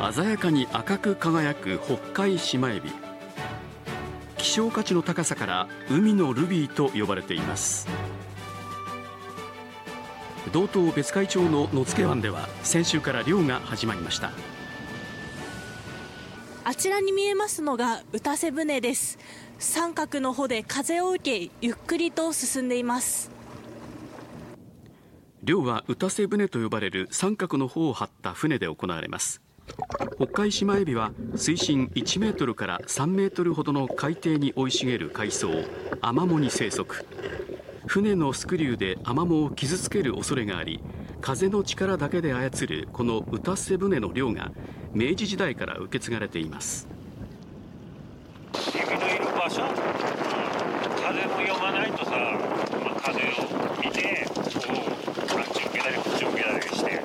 鮮やかに赤く輝く北海シマエビ。希少価値の高さから海のルビーと呼ばれています。道東別海町の野付湾では先週から漁が始まりました。あちらに見えますのが歌瀬船です。三角の帆で風を受けゆっくりと進んでいます。漁は歌瀬船と呼ばれる三角の帆を張った船で行われます北海シマエビは水深1メートルから3メートルほどの海底に生い茂る海藻アマモに生息。船のスクリューでアマモを傷つける恐れがあり風の力だけで操るこの歌瀬船の漁が明治時代から受け継がれています。エビのいる場所。風も読まないとさ、風を見てこうあっち受けたりこっち受けたりして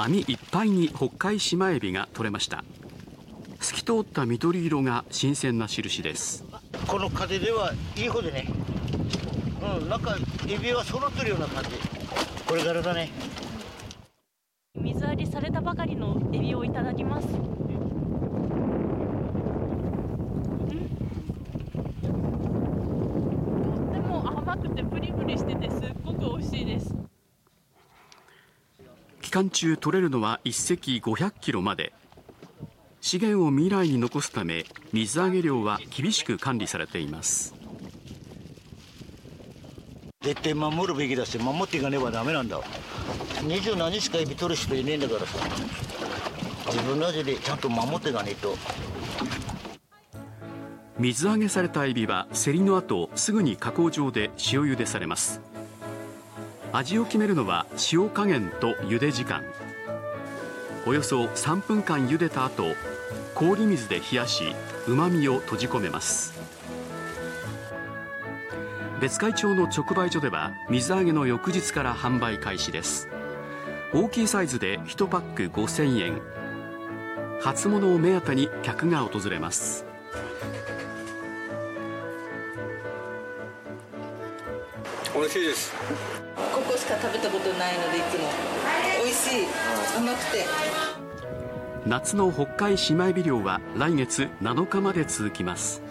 網いっぱいに北海シマエビが取れました。透き通った緑色が新鮮な印です。この風ではいい方でね。うんなんかエビは揃ってるような感じ。これからだね。水揚げされたばかりのエビをいただきます。とっても甘くてプリプリしててすっごく美味しいです期間中取れるのは1隻500キロまで。資源を未来に残すため水揚げ量は厳しく管理されています。絶対守るべきだし守っていかねばダメなんだ。二十何日かエビ取る人いねえんだからさ。自分の味でちゃんと守っていかねえと。水揚げされたエビは競りの後すぐに加工場で塩茹でされます味を決めるのは塩加減と茹で時間。およそ3分間茹でた後氷水で冷やしうまみを閉じ込めます。別海町の直売所では水揚げの翌日から販売開始です。大きいサイズで1パック5000円。初物を目当てに客が訪れます。美味しいです。ここしか食べたことないのでいつも。美味しい。甘くて。夏の北海シマエビ漁は来月7日まで続きます